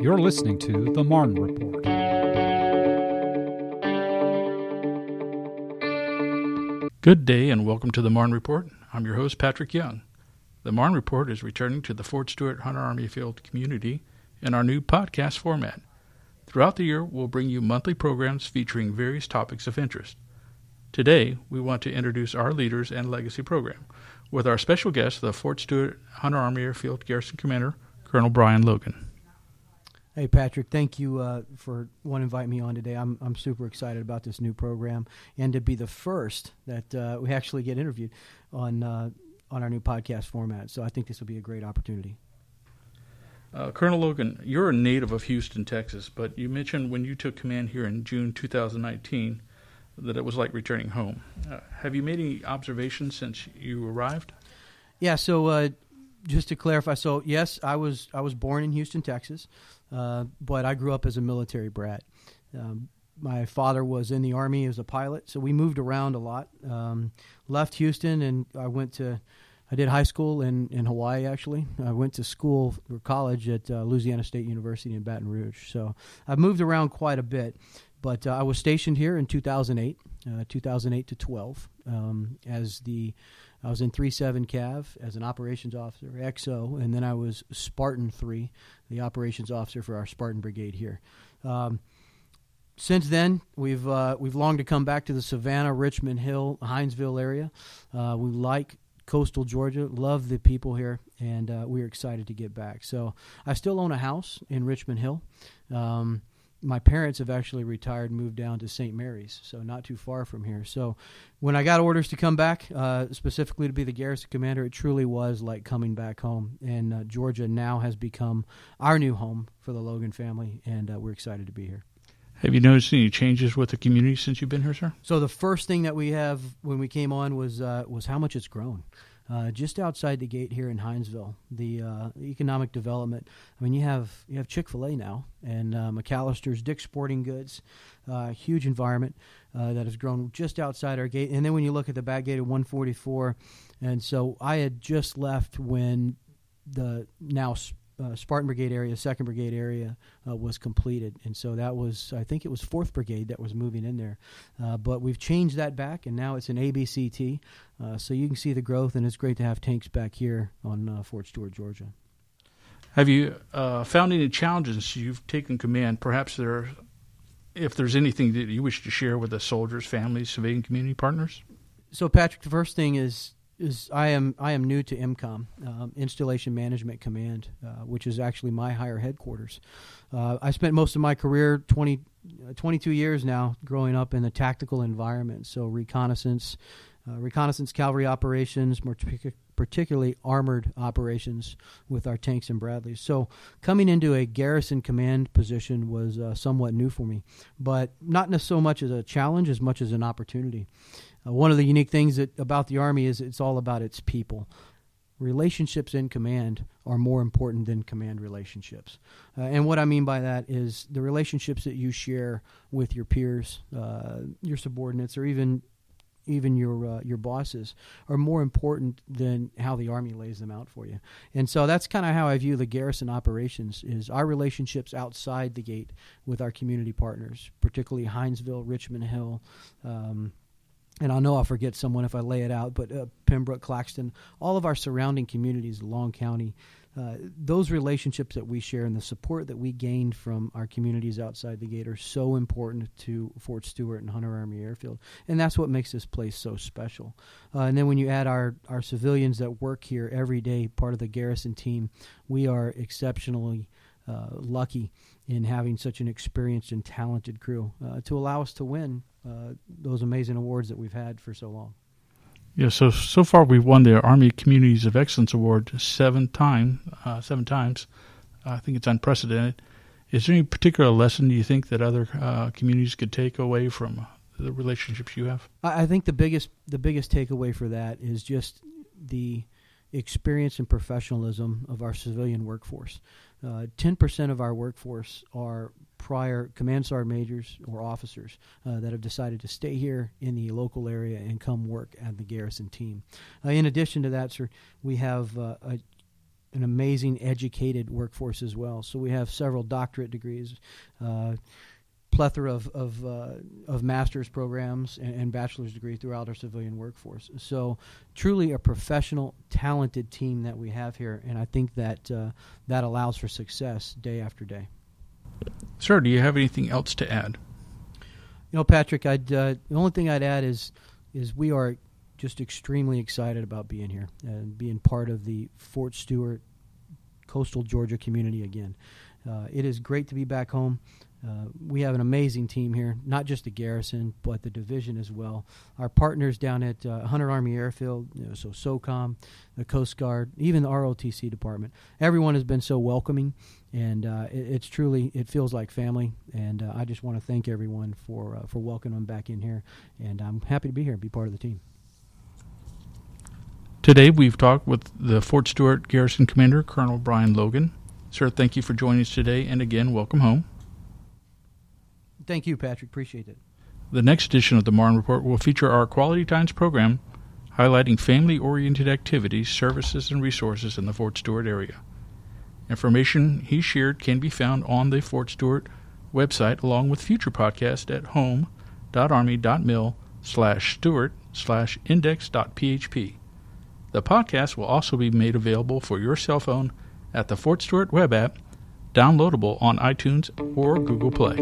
You're listening to The Marne Report. Good day and welcome to The Marne Report. I'm your host, Patrick Young. The Marne Report is returning to the Fort Stewart Hunter Army Field community in our new podcast format. Throughout the year, we'll bring you monthly programs featuring various topics of interest. Today, we want to introduce our Leaders and Legacy program with our special guest, the Fort Stewart Hunter Army Airfield Garrison Commander, Colonel Bryan Logan. Hey Patrick, thank you uh, for one inviting me on today. I'm I'm super excited about this new program and to be the first that uh, we actually get interviewed on uh, on our new podcast format. So I think this will be a great opportunity. Uh, Colonel Logan, you're a native of Houston, Texas, but you mentioned when you took command here in June 2019 that it was like returning home. Uh, have you made any observations since you arrived? Yeah. So uh, just to clarify, so yes, I was I was born in Houston, Texas. Uh, but I grew up as a military brat. Um, my father was in the army as a pilot, so we moved around a lot. Um, left Houston and I went to, I did high school in, in Hawaii actually. I went to school or college at uh, Louisiana State University in Baton Rouge. So I've moved around quite a bit, but uh, I was stationed here in 2008, uh, 2008 to 12, um, as the I was in 3-7 Cav as an operations officer, XO, and then I was Spartan 3, the operations officer for our Spartan Brigade here. Um, since then, we've uh, we've longed to come back to the Savannah, Richmond Hill, Hinesville area. Uh, we like coastal Georgia, love the people here, and uh, we're excited to get back. So I still own a house in Richmond Hill. Um, my parents have actually retired and moved down to St. Mary's, so not too far from here. So when I got orders to come back, uh, specifically to be the garrison commander, it truly was like coming back home. And uh, Georgia now has become our new home for the Logan family, and uh, we're excited to be here. Have you noticed any changes with the community since you've been here, sir? So the first thing that we have when we came on was uh, was how much it's grown uh, just outside the gate here in Hinesville, the uh, economic development. I mean, you have you have Chick Fil A now, and uh, McAlister's, Dick's Sporting Goods, uh, huge environment uh, that has grown just outside our gate. And then when you look at the back gate of 144, and so I had just left when the now uh, Spartan Brigade area, Second Brigade area uh, was completed, and so that was I think it was Fourth Brigade that was moving in there, uh, but we've changed that back, and now it's an ABCT, uh, so you can see the growth, and it's great to have tanks back here on uh, Fort Stewart, Georgia. Have you uh, found any challenges you've taken command? Perhaps there, if there's anything that you wish to share with the soldiers, families, civilian community partners. So, Patrick, the first thing is is I am I am new to IMCOM, um, Installation Management Command, uh, which is actually my higher headquarters. Uh, I spent most of my career 20, uh, 22 years now growing up in the tactical environment, so reconnaissance, uh, reconnaissance cavalry operations, more particularly armored operations with our tanks and Bradleys. So coming into a garrison command position was uh, somewhat new for me, but not so much as a challenge as much as an opportunity. Uh, one of the unique things that, about the Army is it's all about its people. Relationships in command are more important than command relationships. Uh, and what I mean by that is the relationships that you share with your peers, uh, your subordinates, or even even your uh, your bosses are more important than how the army lays them out for you. And so that's kind of how I view the garrison operations is our relationships outside the gate with our community partners, particularly Hinesville, Richmond Hill, um, and I know I'll forget someone if I lay it out, but uh, Pembroke, Claxton, all of our surrounding communities, Long County, uh, those relationships that we share and the support that we gained from our communities outside the gate are so important to Fort Stewart and Hunter Army Airfield, and that's what makes this place so special. Uh, and then when you add our our civilians that work here every day, part of the garrison team, we are exceptionally uh, lucky in having such an experienced and talented crew uh, to allow us to win uh, those amazing awards that we've had for so long. Yeah, so so far we've won the Army Communities of Excellence Award seven time, uh, seven times. I think it's unprecedented. Is there any particular lesson do you think that other uh, communities could take away from the relationships you have? I think the biggest the biggest takeaway for that is just the experience and professionalism of our civilian workforce. Uh, ten percent of our workforce are prior command sergeant majors or officers uh, that have decided to stay here in the local area and come work at the garrison team. Uh, in addition to that, sir, we have uh, a an amazing educated workforce as well. So we have several doctorate degrees, uh, plethora of of, uh, of master's programs and, and, bachelor's degree throughout our civilian workforce. So truly a professional, talented team that we have here, and I think that uh, that allows for success day after day. Sir, do you have anything else to add? You know, Patrick, I'd uh, the only thing I'd add is is we are just extremely excited about being here and being part of the Fort Stewart coastal Georgia community again. Uh, it is great to be back home. Uh, we have an amazing team here, not just the garrison, but the division as well. Our partners down at uh, Hunter Army Airfield, you know, so SOCOM, the Coast Guard, even the ROTC department. Everyone has been so welcoming, and uh, it, it's truly it feels like family. And uh, I just want to thank everyone for uh, for welcoming them back in here. And I'm happy to be here and be part of the team. Today we've talked with the Fort Stewart Garrison Commander, Colonel Bryan Logan. Sir, thank you for joining us today, and again, welcome home. Thank you, Patrick. Appreciate it. The next edition of the Marne Report will feature our Quality Times program highlighting family oriented activities, services, and resources in the Fort Stewart area. Information he shared can be found on the Fort Stewart website along with future podcasts at home.army.mil slash stewart slash index.php. The podcast will also be made available for your cell phone at the Fort Stewart web app downloadable on iTunes or Google Play.